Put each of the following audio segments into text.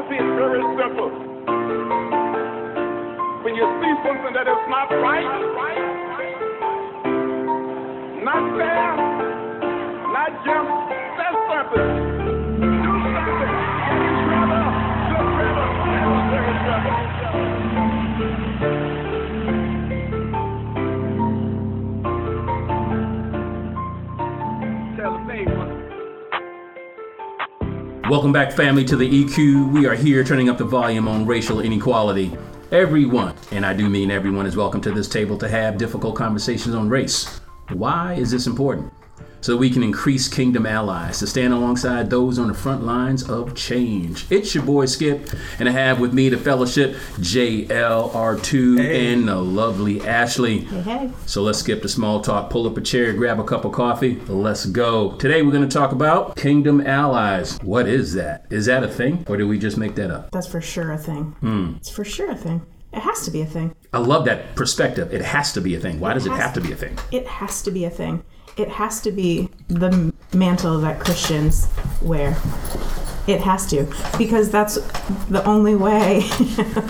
philosophy is very simple. When you see something that is not right, not fair, Welcome back, family, to the EQ. We are here turning up the volume on racial inequality. Everyone, and I do mean everyone, is welcome to this table to have difficult conversations on race. Why is this important? So we can increase kingdom allies to stand alongside those on the front lines of change. It's your boy Skip, and I have with me the fellowship JLR2 and the lovely Ashley. Hey, hey. So let's skip the small talk, pull up a chair, grab a cup of coffee. Let's go. Today we're going to talk about kingdom allies. What is that? Is that a thing, or did we just make that up? That's for sure a thing. Hmm. It's for sure a thing. It has to be a thing. I love that perspective. It has to be a thing. Why does it has have to be a thing? It has to be a thing. It has to be the mantle that Christians wear. It has to. Because that's the only way,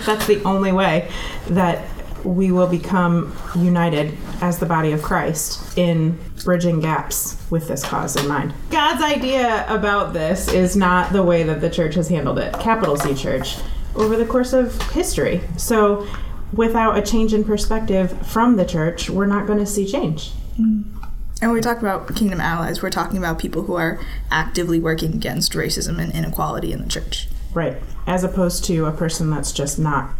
that's the only way that we will become united as the body of Christ in bridging gaps with this cause in mind. God's idea about this is not the way that the church has handled it, capital C church, over the course of history. So, without a change in perspective from the church, we're not going to see change. Mm. And when we talk about kingdom allies, we're talking about people who are actively working against racism and inequality in the church. Right. As opposed to a person that's just not,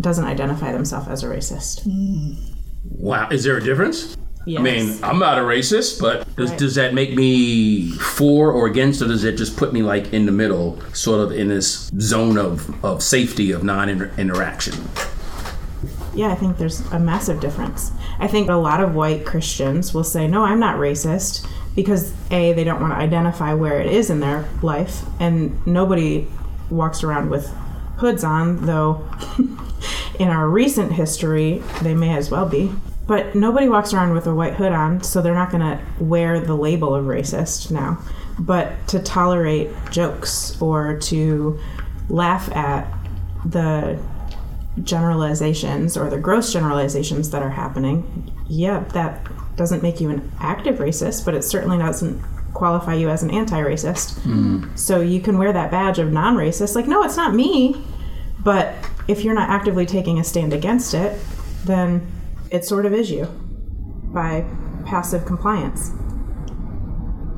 doesn't identify themselves as a racist. Hmm. Wow, is there a difference? Yes. I mean, I'm not a racist, but does, Right. does that make me for or against, or does it just put me like in the middle, sort of in this zone of, of safety of non interaction? Yeah, I think there's a massive difference. I think a lot of white Christians will say, no, I'm not racist because A, they don't want to identify where it is in their life, and nobody walks around with hoods on, though in our recent history, they may as well be. But nobody walks around with a white hood on, so they're not going to wear the label of racist now. But to tolerate jokes or to laugh at the generalizations or the gross generalizations that are happening, yeah, that doesn't make you an active racist, but it certainly doesn't qualify you as an anti racist. Hmm. So you can wear that badge of non racist, like, no, it's not me. But if you're not actively taking a stand against it, then it sort of is you by passive compliance,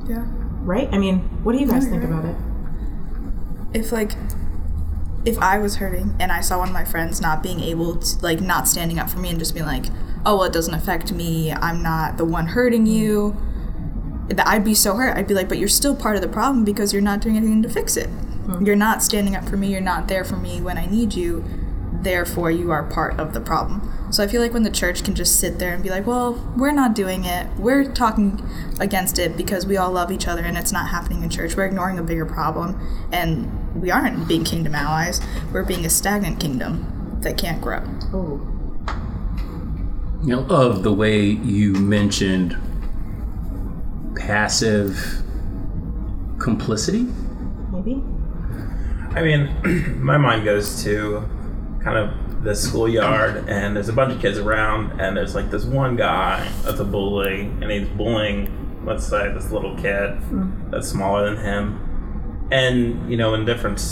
Yeah. right? I mean, what do you guys Yeah, think you're about it? If like if I was hurting and I saw one of my friends not being able to like not standing up for me and just being like, "Oh, well, it doesn't affect me. I'm not the one hurting you." That I'd be so hurt. I'd be like, "But you're still part of the problem because you're not doing anything to fix it. Hmm. You're not standing up for me. You're not there for me when I need you. Therefore, you are part of the problem." So I feel like when the church can just sit there and be like, "Well, we're not doing it. We're talking against it because we all love each other and it's not happening in church. We're ignoring a bigger problem and we aren't being kingdom allies. We're being a stagnant kingdom that can't grow." Oh, You know, of the way you mentioned passive complicity. maybe? I mean, my mind goes to kind of the schoolyard, and there's a bunch of kids around, and there's like this one guy that's a bully, and he's bullying, let's say, this little kid that's smaller than him. And, you know, in different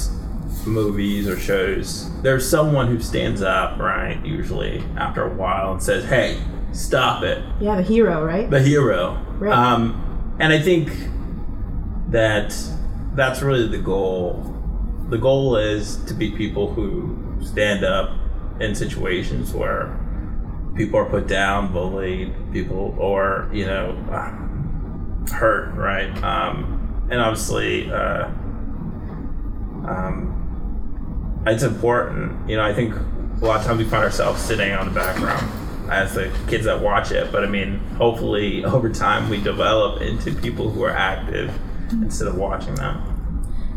movies or shows, there's someone who stands up, right, usually after a while, and says, hey, stop it Yeah, the hero, right? the hero. Right. Um, and I think that that's really the goal. The goal is to be people who stand up in situations where people are put down, bullied, people, or you know, hurt, right? Um, and obviously, uh, um, it's important. You know, I think a lot of times we find ourselves sitting on the background as the kids that watch it. But I mean, hopefully, over time, we develop into people who are active instead of watching them.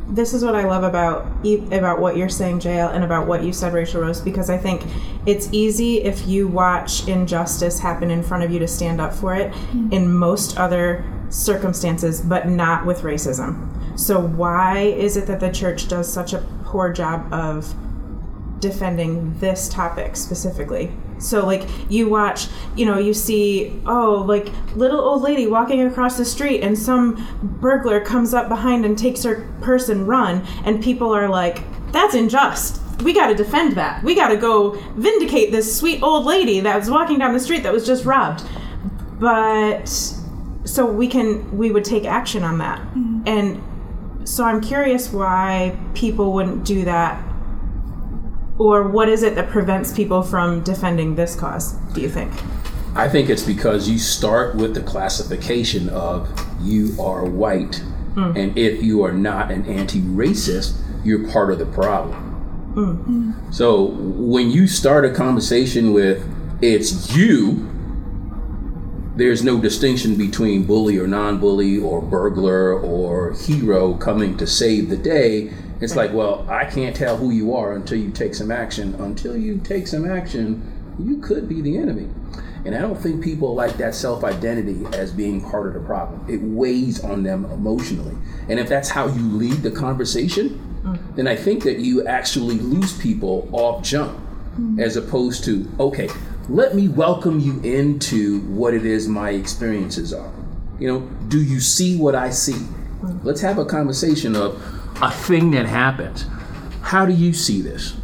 This is what I love about about what you're saying, JL, and about what you said, Rachel Rose, because I think it's easy if you watch injustice happen in front of you to stand up for it mm-hmm. in most other circumstances, but not with racism. So why is it that the church does such a poor job of defending this topic specifically? So like you watch, you know, you see, oh, like little old lady walking across the street and some burglar comes up behind and takes her purse and run and people are like, that's unjust. We got to defend that. We got to go vindicate this sweet old lady that was walking down the street that was just robbed. But so we can we would take action on that. Mm-hmm. And so I'm curious why people wouldn't do that or what is it that prevents people from defending this cause, do you think? I think it's because you start with the classification of you are white, hmm. and if you are not an anti racist, you're part of the problem. Hmm. So when you start a conversation with it's you, there's no distinction between bully or non bully or burglar or hero coming to save the day. It's like, well, I can't tell who you are until you take some action. Until you take some action, you could be the enemy. And I don't think people like that self identity as being part of the problem. It weighs on them emotionally. And if that's how you lead the conversation, mm. then I think that you actually lose people off jump mm. as opposed to, okay, let me welcome you into what it is my experiences are. You know, do you see what I see? Mm. Let's have a conversation of a thing that happens. How do you see this?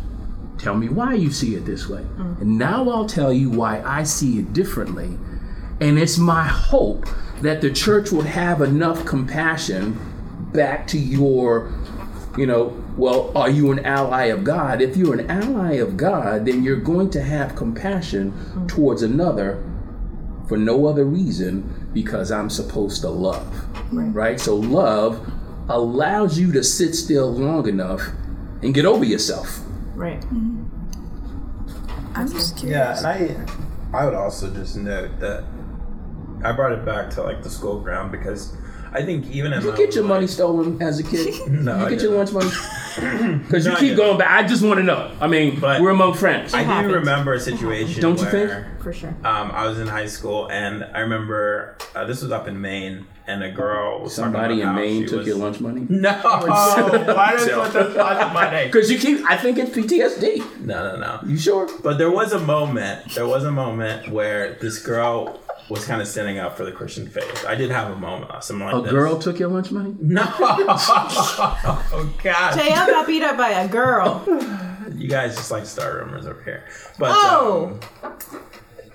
Tell me why you see it this way. Mm. And now I'll tell you why I see it differently. And it's my hope that the church will have enough compassion back to your, you know, well, are you an ally of God? If you're an ally of God, then you're going to have compassion mm. towards another for no other reason because I'm supposed to love. Right. So love allows you to sit still long enough and get over yourself. Right. Mm-hmm. I'm just Yeah, curious. and I I would also just note that I brought it back to like the school ground because I think even in you get your own money stolen as a kid? No, you I get your lunch money? Because you No, keep going back. I just want to know. I mean, But- we're among friends. I do remember a situation Don't you think? For sure. um, I was in high school and I remember uh, this was up in Maine and a girl was Somebody about in Maine took was- your lunch money? No, why does put the on my name? Because you keep. I think it's PTSD. No, no, no. You sure? But there was a moment. There was a moment where this girl was kind of standing up for the Christian faith. I did have a moment, something like A this. girl took your lunch money? No. oh God. JL got beat up by a girl. You guys just like start rumors over here. But Oh. um,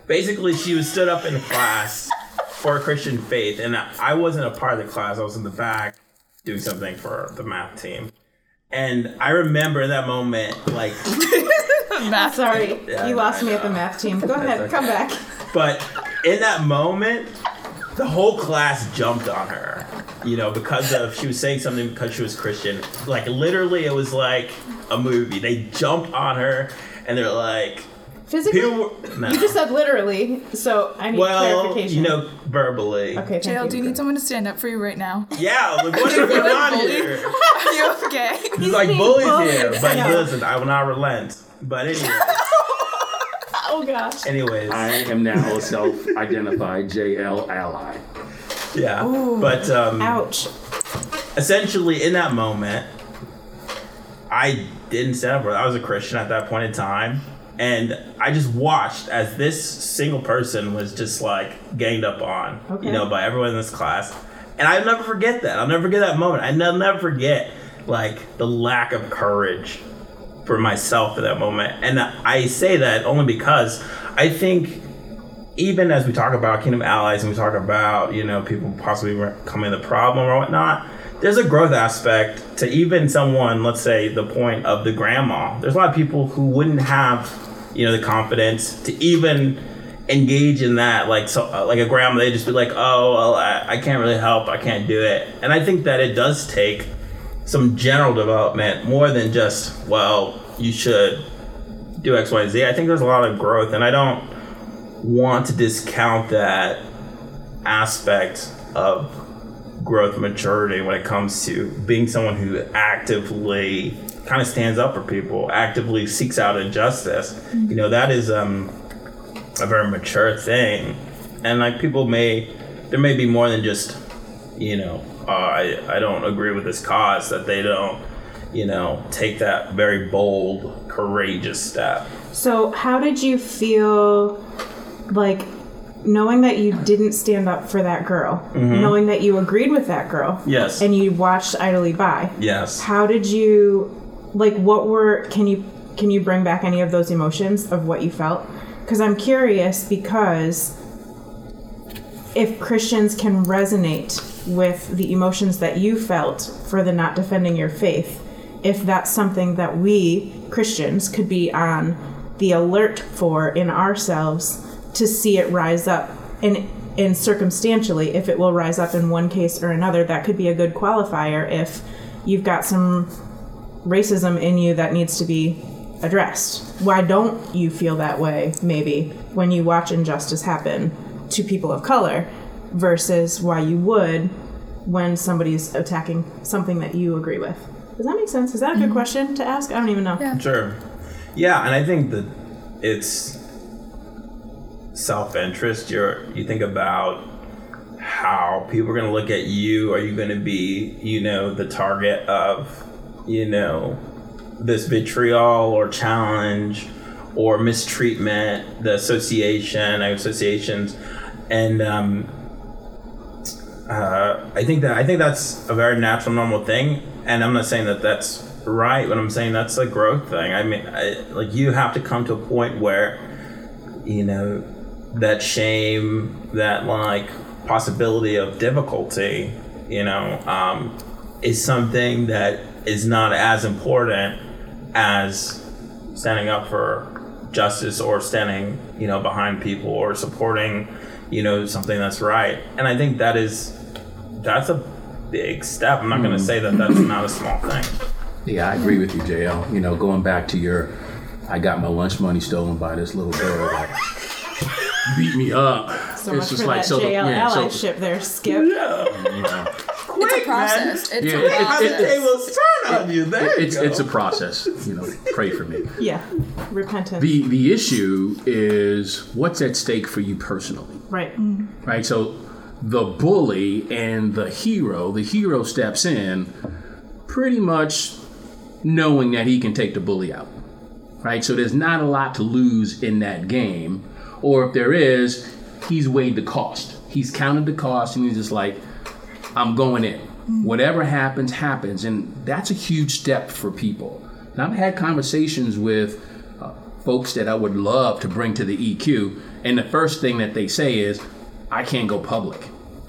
basically, she was stood up in class for a Christian faith, and I wasn't a part of the class. I was in the back doing something for the math team. And I remember in that moment, like, Math. Sorry, Yeah, you lost me at the math team. Go ahead, okay. come back. but in that moment, the whole class jumped on her. You know, because of she was saying something because she was Christian. Like literally, it was like a movie. They jumped on her, and they're like, Physically? people. were- No. You just said literally, so I need well, clarification. you know, verbally. Okay, thank JL, you. do you need someone to stand up for you right now? Yeah, like what is going on here? Are you okay? He's like being bullies bullied. here, but Yeah. listen, I will not relent. But anyway, Oh gosh. anyways, I am now a self-identified JL ally. yeah. But um, Ouch. essentially in that moment i didn't stand up for it i was a christian at that point in time and i just watched as this single person was just like ganged up on Okay. you know by everyone in this class and i'll never forget that i'll never forget that moment i'll never forget like the lack of courage for myself at that moment. And i say that only because i think even as we talk about kingdom allies and we talk about you know people possibly becoming the problem or whatnot there's a growth aspect to even someone let's say the point of the grandma. There's a lot of people who wouldn't have you know the confidence to even engage in that. Like so uh, like a grandma they just be like oh well, I, I can't really help. I can't do it. And i think that it does take some general development more than just well you should do x y z. I think there's a lot of growth and i don't want to discount that aspect of growth maturity when it comes to being someone who actively kind of stands up for people actively seeks out injustice. You know that is um a very mature thing. And like people may there may be more than just you know uh, I I don't agree with this cause that they don't you know take that very bold, courageous step. So, how did you feel like knowing that you didn't stand up for that girl, knowing that you agreed with that girl, Mm-hmm. Yes. and you watched idly by? Yes. How did you like what were can you can you bring back any of those emotions of what you felt? Cuz I'm curious because if Christians can resonate with the emotions that you felt for the not defending your faith, if that's something that we Christians could be on the alert for in ourselves to see it rise up and and circumstantially if it will rise up in one case or another that could be a good qualifier if you've got some racism in you that needs to be addressed. Why don't you feel that way maybe when you watch injustice happen to people of color versus why you would when somebody's attacking something that you agree with does that make sense is that a good question to ask i don't even know Yeah. Sure. Yeah, and I think that it's self-interest. You're you think about how people are going to look at you. Are you going to be, you know, the target of, you know, this vitriol or challenge or mistreatment? The association, associations, and um, uh, I think that I think that's a very natural, normal thing, and I'm not saying that that's right, but I'm saying that's a growth thing. I mean, I, like you have to come to a point where, you know, that shame, that like possibility of difficulty, you know, um, is something that is not as important as standing up for justice or standing, you know, behind people or supporting, you know, something that's right. And I think that is that's a big step. I'm not going to say that that's not a small thing. Yeah, I agree with you, JL. You know, going back to your, I got my lunch money stolen by this little girl that beat me up. so much for that so the- JL yeah, so- allyship there skip you know, It's a process. It's Yeah, a it- it- process. it- tables turn on you. There it's it's a process. You know, pray for me. yeah repentance The the issue is what's at stake for you personally. right right? So the bully and the hero, the hero steps in pretty much knowing that he can take the bully out, right? So there's not a lot to lose in that game, or if there is, he's weighed the cost. He's counted the cost and he's just like, I'm going in. Whatever happens, happens. And that's a huge step for people. And I've had conversations with uh, folks that I would love to bring to the EQ. And the first thing that they say is, I can't go public.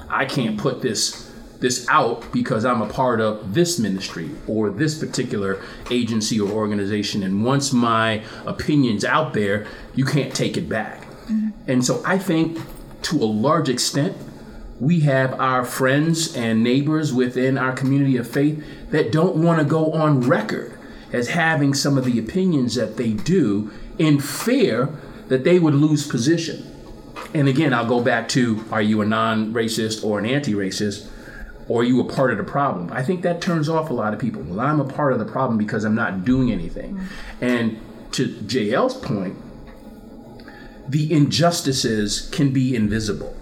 I can't put this this out because I'm a part of this ministry or this particular agency or organization. And once my opinion's out there, you can't take it back. Mm-hmm. And so I think to a large extent, we have our friends and neighbors within our community of faith that don't want to go on record as having some of the opinions that they do in fear that they would lose position. And again, I'll go back to are you a non racist or an anti racist? Or are you a part of the problem? I think that turns off a lot of people. Well, I'm a part of the problem because I'm not doing anything. And to JL's point, the injustices can be invisible.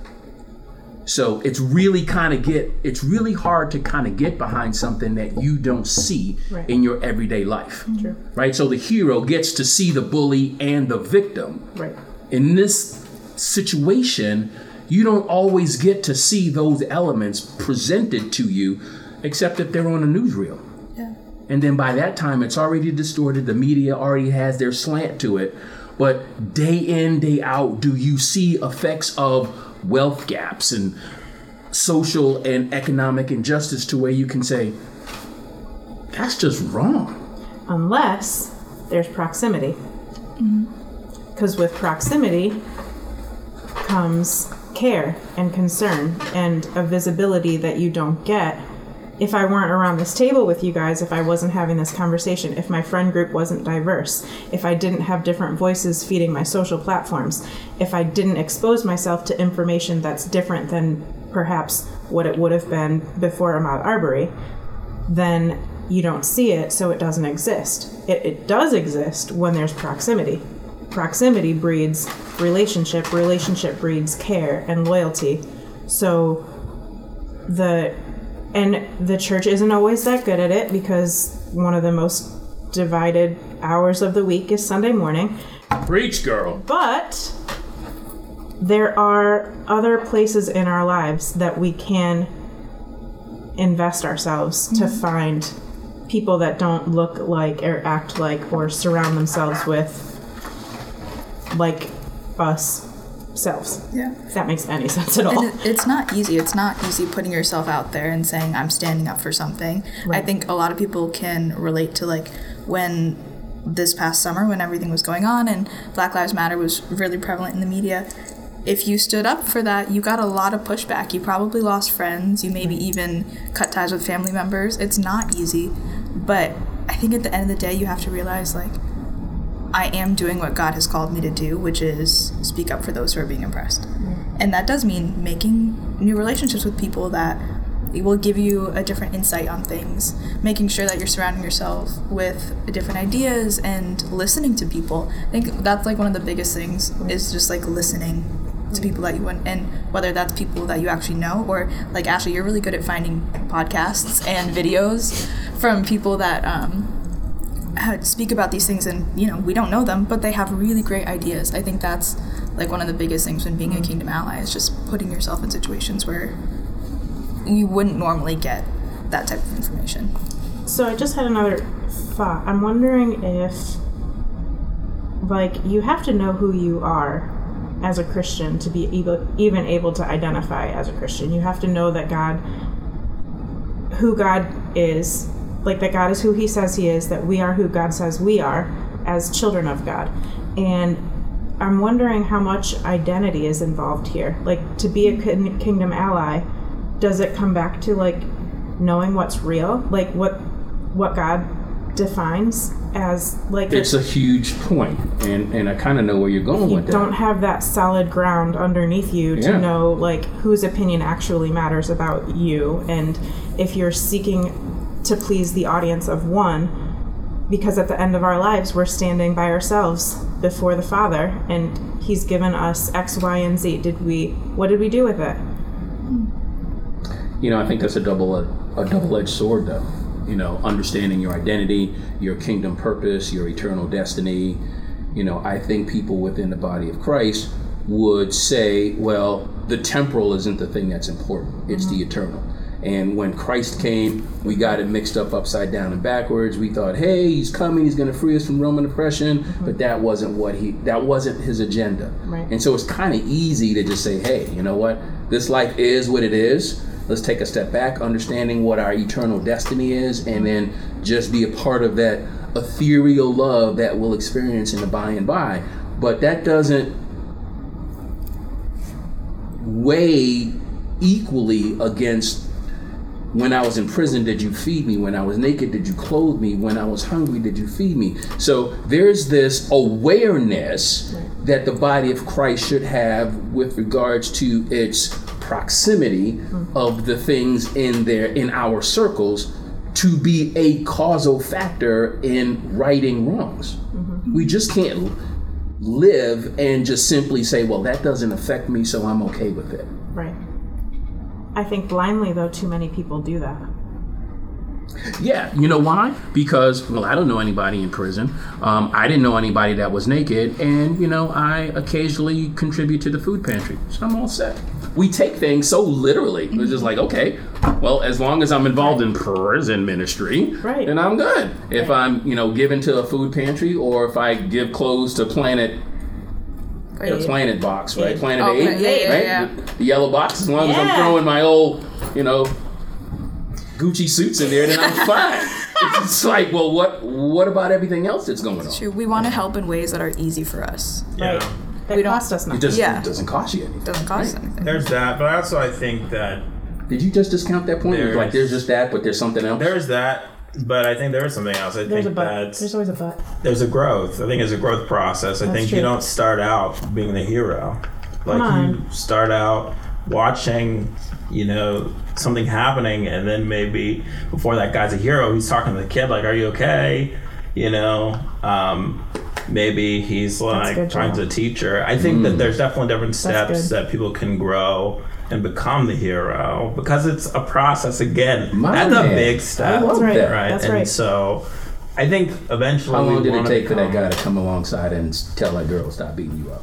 So it's really kind of get it's really hard to kind of get behind something that you don't see Right. in your everyday life. True. Right? So the hero gets to see the bully and the victim. right In this situation, you don't always get to see those elements presented to you except if they're on a newsreel. Yeah. And then by that time, it's already distorted. The media already has their slant to it. But day in, day out, do you see effects of wealth gaps and social and economic injustice to where you can say, that's just wrong? unless there's proximity. Mm-hmm. Because with proximity comes care and concern and a visibility that you don't get if I weren't around this table with you guys, if I wasn't having this conversation, if my friend group wasn't diverse, if I didn't have different voices feeding my social platforms, if I didn't expose myself to information that's different than perhaps what it would have been before Ahmaud Arbery, then you don't see it, so it doesn't exist. It, it does exist when there's proximity. Proximity breeds relationship, relationship breeds care and loyalty. So the and the church isn't always that good at it because one of the most divided hours of the week is Sunday morning. Preach, girl. But there are other places in our lives that we can invest ourselves to mm-hmm. find people that don't look like or act like or surround themselves with like us selves. Yeah. If that makes any sense at all. It, it's not easy. It's not easy putting yourself out there and saying I'm standing up for something. I think a lot of people can relate to like when this past summer when everything was going on and Black Lives Matter was really prevalent in the media. If you stood up for that, you got a lot of pushback. You probably lost friends. You maybe even cut ties with family members. It's not easy, but I think at the end of the day, you have to realize like I am doing what God has called me to do, which is speak up for those who are being oppressed. And that does mean making new relationships with people that will give you a different insight on things, making sure that you're surrounding yourself with different ideas and listening to people. I think that's like one of the biggest things is just like listening to people that you want and whether that's people that you actually know or like Ashley, you're really good at finding podcasts and videos from people that um, speak about these things and you know we don't know them but they have really great ideas i think that's like one of the biggest things when being a kingdom ally is just putting yourself in situations where you wouldn't normally get that type of information So I just had another thought. I'm wondering if, like, you have to know who you are as a Christian to be able, even able to identify as a Christian. You have to know that God, who God is, like that God is who He says He is, that we are who God says we are as children of God. And I'm wondering how much identity is involved here. Like, to be a kingdom ally, does it come back to like knowing what's real like what what god defines as like It's a huge point, and and I kind of know where you're going you with that. don't have that solid ground underneath you to Yeah. know like whose opinion actually matters about you and if you're seeking to please the audience of one because at the end of our lives we're standing by ourselves before the father and he's given us x y and z did we what did we do with it you know, I think that's a double a double-edged sword, though. You know, understanding your identity, your kingdom purpose, your eternal destiny. You know, I think people within the body of Christ would say, well, the temporal isn't the thing that's important; it's the mm-hmm. eternal. And when Christ came, we got it mixed up upside down and backwards. We thought, hey, he's coming, he's going to free us from Roman oppression, mm-hmm. but that wasn't what he that wasn't his agenda. Right. And so it's kind of easy to just say, hey, you know what? This life is what it is. Let's take a step back, understanding what our eternal destiny is, and then just be a part of that ethereal love that we'll experience in the by and by. But that doesn't weigh equally against when I was in prison, did you feed me? When I was naked, did you clothe me? When I was hungry, did you feed me? So there's this awareness that the body of Christ should have with regards to its proximity mm-hmm. of the things in their in our circles to be a causal factor in righting wrongs. Mm-hmm. We just can't live and just simply say, well, that doesn't affect me, so I'm okay with it. Right. I think blindly, though, too many people do that. Yeah, you know why? Because well, I don't know anybody in prison. Um, I didn't know anybody that was naked, and you know, I occasionally contribute to the food pantry, so I'm all set. We take things so literally. It's just like, okay, well, as long as I'm involved in prison ministry, Right. then I'm good. If I'm, you know, given to a food pantry, or if I give clothes to Planet the Planet box, right? Planet Oh, Aid, Planet- yeah, yeah, right? yeah. The, the yellow box. As long as I'm throwing my old, you know, Gucci suits in there, then I'm fine. it's like, well, what what about everything else that's going on? True. We want to help in ways that are easy for us. Yeah. That We don't- cost us It nothing. doesn't, Yeah. it doesn't cost you anything. Doesn't cost right? anything. There's that, but also I think that Did you just discount that point? There's- like, there's just that, but there's something else. there's that, but I think there is something else. I There's a think but. that There's always a but. there's a growth. I think it's a growth process. I That's think true. you don't start out being the hero. Like on. you start out watching, you know, something happening, and then maybe before that guy's a hero, he's talking to the kid like, "Are you okay?" You know, um, maybe he's like trying Joel. to teach her. I think that there's definitely different steps that people can grow and become the hero because it's a process again. My That's man. a big I step. love right. that. right? That's and right. so I think eventually How long did it take for that guy to come alongside and tell that girl stop beating you up?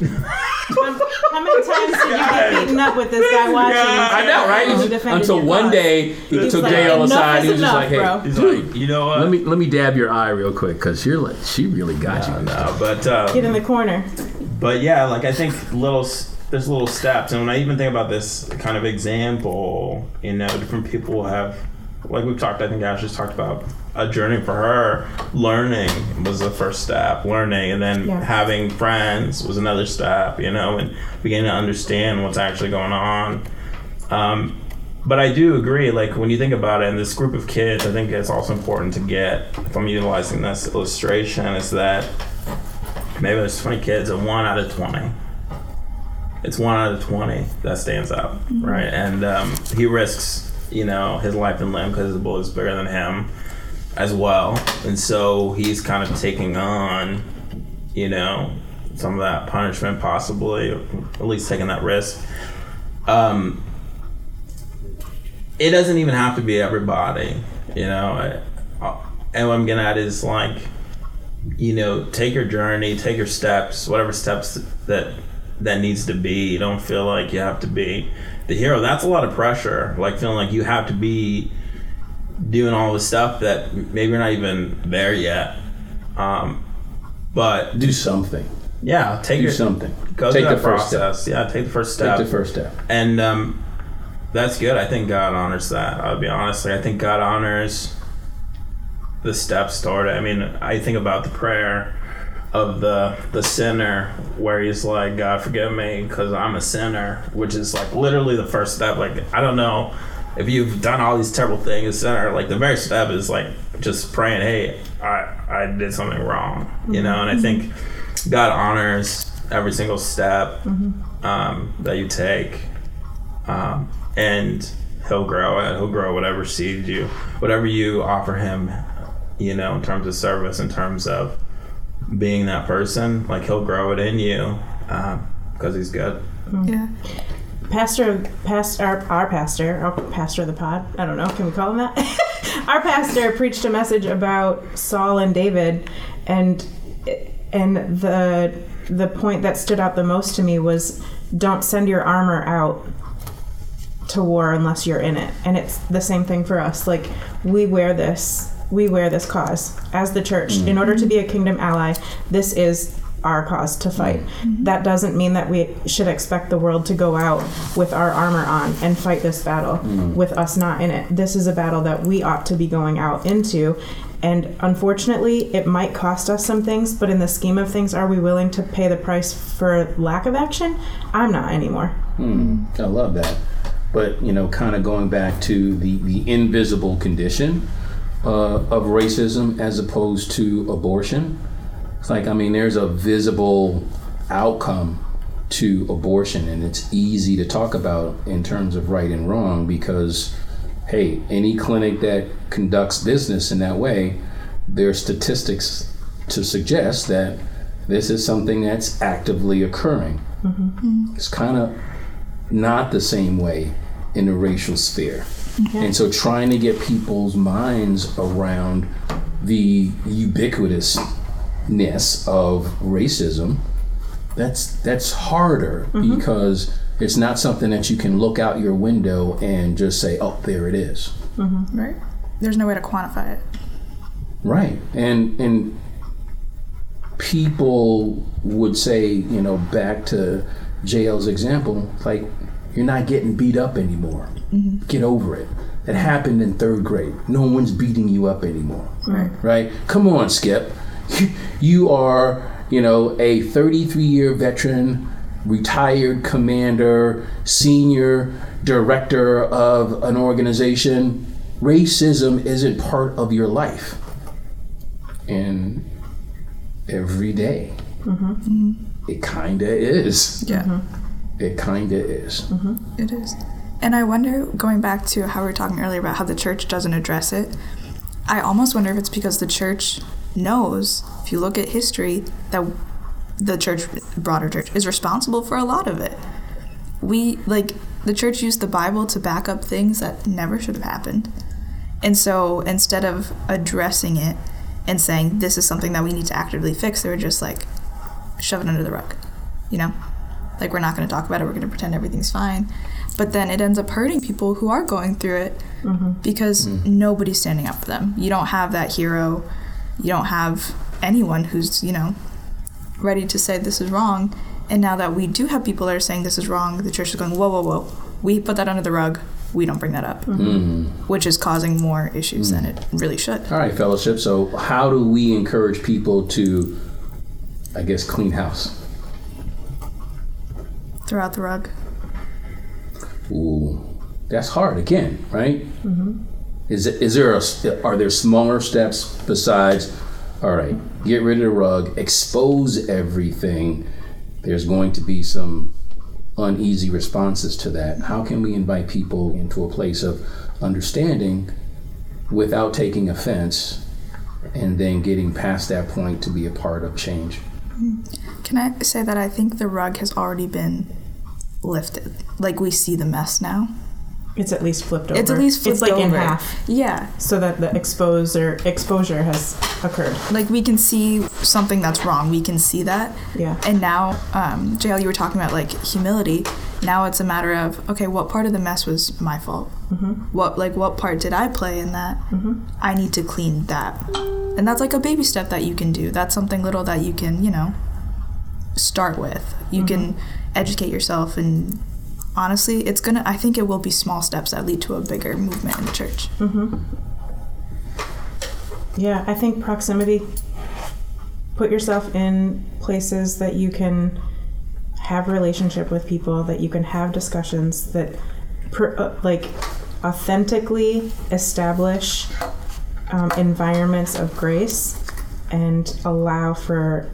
How many times did you get beaten up with this guy watching? guy. I know, right? You It's just- defended Until your one cause. day he He's took like, JL "Enough aside. is He was just like, "Hey, bro." He's dude, like, you know what? let me let me dab your eye real quick because you're like she really got you." No, but uh, Get in the corner. But yeah, like I think little s- there's little steps, and when I even think about this kind of example, you know, different people have, like we've talked. I think Ash just talked about a journey for her. Learning was the first step, learning, and then Yeah. having friends was another step. You know, and beginning to understand what's actually going on. Um, but I do agree, like when you think about it, and this group of kids, I think it's also important to get, if I'm utilizing this illustration, is that maybe there's 20 kids and one out of 20 it's one out of 20 that stands out right? And um, he risks you know his life and limb because the bullet's bigger than him as well. And so he's kind of taking on you know some of that punishment possibly or at least taking that risk. Um, it doesn't even have to be everybody you know? I, and what i'm getting at is like you know, take your journey, take your steps, whatever steps that that needs to be. You don't feel like you have to be the hero. That's a lot of pressure. Like feeling like you have to be doing all the stuff that maybe you're not even there yet. Um, but Do something. yeah, take Do your something. Go Take the first step. process. Yeah, take the first step. Take the first step. And um, that's good. I think God honors that. I'll be honest. Like, I think God honors the steps toward it. I mean, I think about the prayer of the the sinner where he's like, God forgive me because I'm a sinner, which is like literally the first step. Like, I don't know if you've done all these terrible things, sinner. Like the very step is like just praying, Hey, I I did something wrong, you know. And I think God honors every single step um, that you take, um, and He'll grow it. He'll grow whatever seed you, whatever you offer Him, you know, in terms of service, in terms of being that person. Like He'll grow it in you uh, because He's good. Mm. Yeah. pastor, past our, our pastor, our pastor of the pod. I don't know. Can we call him that? our pastor preached a message about Saul and David, and and the the point that stood out the most to me was don't send your armor out to war unless you're in it. And it's the same thing for us. Like we wear this, we wear this cause as the church. In order to be a kingdom ally, this is our cause to fight. Mm-hmm. That doesn't mean that we should expect the world to go out with our armor on and fight this battle mm. with us not in it. This is a battle that we ought to be going out into. And unfortunately, it might cost us some things, but in the scheme of things, are we willing to pay the price for lack of action? I'm not anymore. Hmm. I love that. But you know, kind of going back to the the invisible condition uh, of racism as opposed to abortion. It's like I mean, there's a visible outcome to abortion, and it's easy to talk about in terms of right and wrong because, hey, any clinic that conducts business in that way, there are statistics to suggest that this is something that's actively occurring. It's kind of not the same way in the racial sphere. And so trying to get people's minds around the ubiquitousness of racism, that's that's harder mm-hmm. because it's not something that you can look out your window and just say, "Oh, there it is." Mm-hmm. Right. There's no way to quantify it. Right. And and people would say, you know, back to JL's example, like you're not getting beat up anymore. Mm-hmm. Get over it. It happened in third grade. No one's beating you up anymore. Right. Right? Come on, Skip. You are, you know, a 33 year veteran, retired commander, senior director of an organization. Racism isn't part of your life. And every day, mm-hmm. it kinda is. Yeah. It kinda is. Mm-hmm. It is. And I wonder, going back to how we were talking earlier about how the church doesn't address it, I almost wonder if it's because the church knows, if you look at history, that the church, broader church, is responsible for a lot of it. We, like, the church used the Bible to back up things that never should have happened. And so instead of addressing it and saying this is something that we need to actively fix, they were just like, shove it under the rug, you know? Like, we're not going to talk about it, we're going to pretend everything's fine. But then it ends up hurting people who are going through it mm-hmm. because mm. nobody's standing up for them. You don't have that hero, you don't have anyone who's, you know, ready to say this is wrong. And now that we do have people that are saying this is wrong, the church is going, whoa, whoa, whoa. We put that under the rug. We don't bring that up, mm-hmm. mm. which is causing more issues than mm. it really should. All right, fellowship. So, how do we encourage people to, I guess, clean house? Throw out the rug. Ooh, that's hard again, right? Mm-hmm. Is it, is there a are there smaller steps besides? All right, get rid of the rug, expose everything. There's going to be some uneasy responses to that. How can we invite people into a place of understanding without taking offense, and then getting past that point to be a part of change? Can I say that I think the rug has already been lifted? Like we see the mess now. It's at least flipped over. It's at least flipped It's like in half, Yeah, so that the exposure exposure has occurred. like we can see something that's wrong. We can see that. Yeah. And now, um, JL, you were talking about like humility. Now it's a matter of okay, what part of the mess was my fault? Mm-hmm. What like what part did I play in that? Mm-hmm. I need to clean that, and that's like a baby step that you can do. That's something little that you can you know start with. You can educate yourself, and honestly, it's gonna. I think it will be small steps that lead to a bigger movement in the church. Yeah, I think proximity. Put yourself in places that you can have relationship with people, that you can have discussions, that per, uh, like authentically establish um, environments of grace and allow for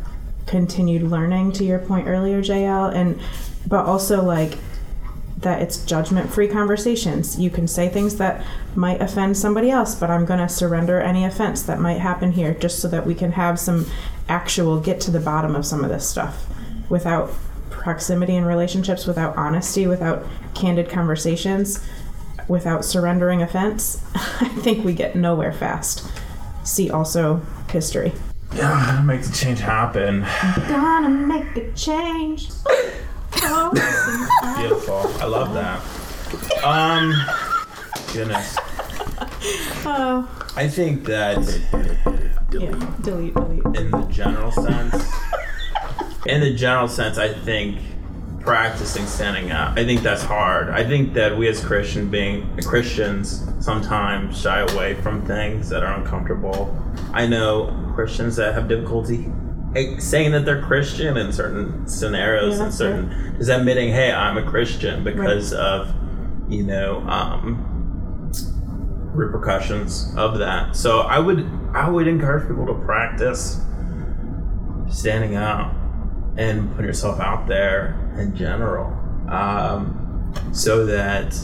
continued learning. To your point earlier, JL, and but also like that it's judgment free conversations. You can say things that might offend somebody else, but I'm going to surrender any offense that might happen here just so that we can have some actual get to the bottom of some of this stuff without proximity in relationships, without honesty, without candid conversations, without surrendering offense. I think we get nowhere fast. See also history. Yeah, make the change happen. I'm Gonna make a change. Beautiful. I love that. Um, goodness. Oh, I think that yeah. Delete, delete. in the general sense, in the general sense, I think practicing standing up. I think that's hard. I think that we as Christian being Christians sometimes shy away from things that are uncomfortable. I know Christians that have difficulty saying that they're Christian in certain scenarios Yeah, and certain is admitting, hey, I'm a Christian because of you know um, repercussions of that. So I would I would encourage people to practice standing out and putting yourself out there in general, um, so that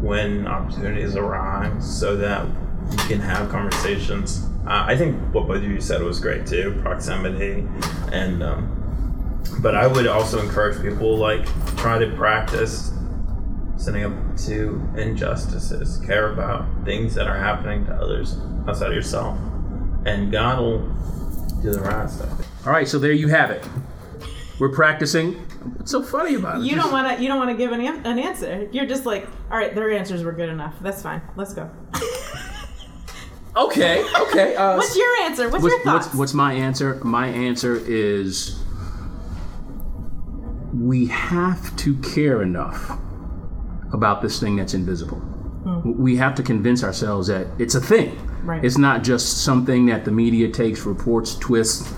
when opportunities arise, so that you can have conversations. Uh, I think what both of you said was great too, proximity, and um, but I would also encourage people like try to practice standing up to injustices, care about things that are happening to others outside of yourself, and God will do the rest. All right, so there you have it. We're practicing. What's so funny about it? You don't want to. You don't want to give an, an an answer. You're just like, all right, their answers were good enough. That's fine. Let's go. Okay, okay. Uh, What's your answer? What's, what's, your thoughts? what's, what's my answer? My answer is we have to care enough about this thing that's invisible. We have to convince ourselves that it's a thing. Right. It's not just something that the media takes, reports, twists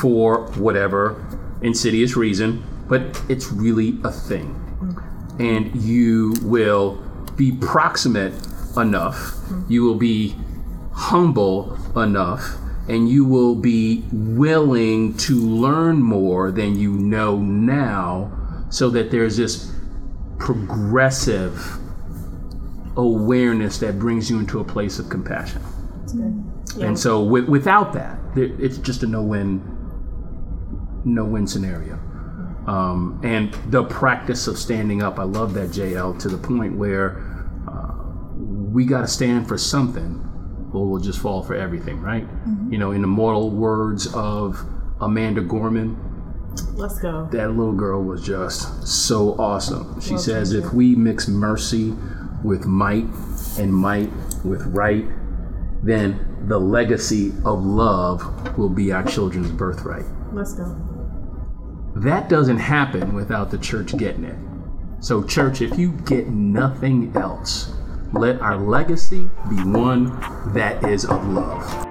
for whatever insidious reason, but it's really a thing. And you will be proximate enough, you will be humble enough, and you will be willing to learn more than you know now so that there's this progressive awareness that brings you into a place of compassion. Yeah. And so with, without that, it's just a no-win, no-win scenario. Um, and the practice of standing up, I love that JL to the point where uh, we got to stand for something, or we'll just fall for everything, right? Mm-hmm. You know, in the mortal words of Amanda Gorman, Let's go. that little girl was just so awesome. She Well, says, if we mix mercy with might and might with right, then the legacy of love will be our children's birthright. Let's go. That doesn't happen without the church getting it. So, church, if you get nothing else, let our legacy be one that is of love.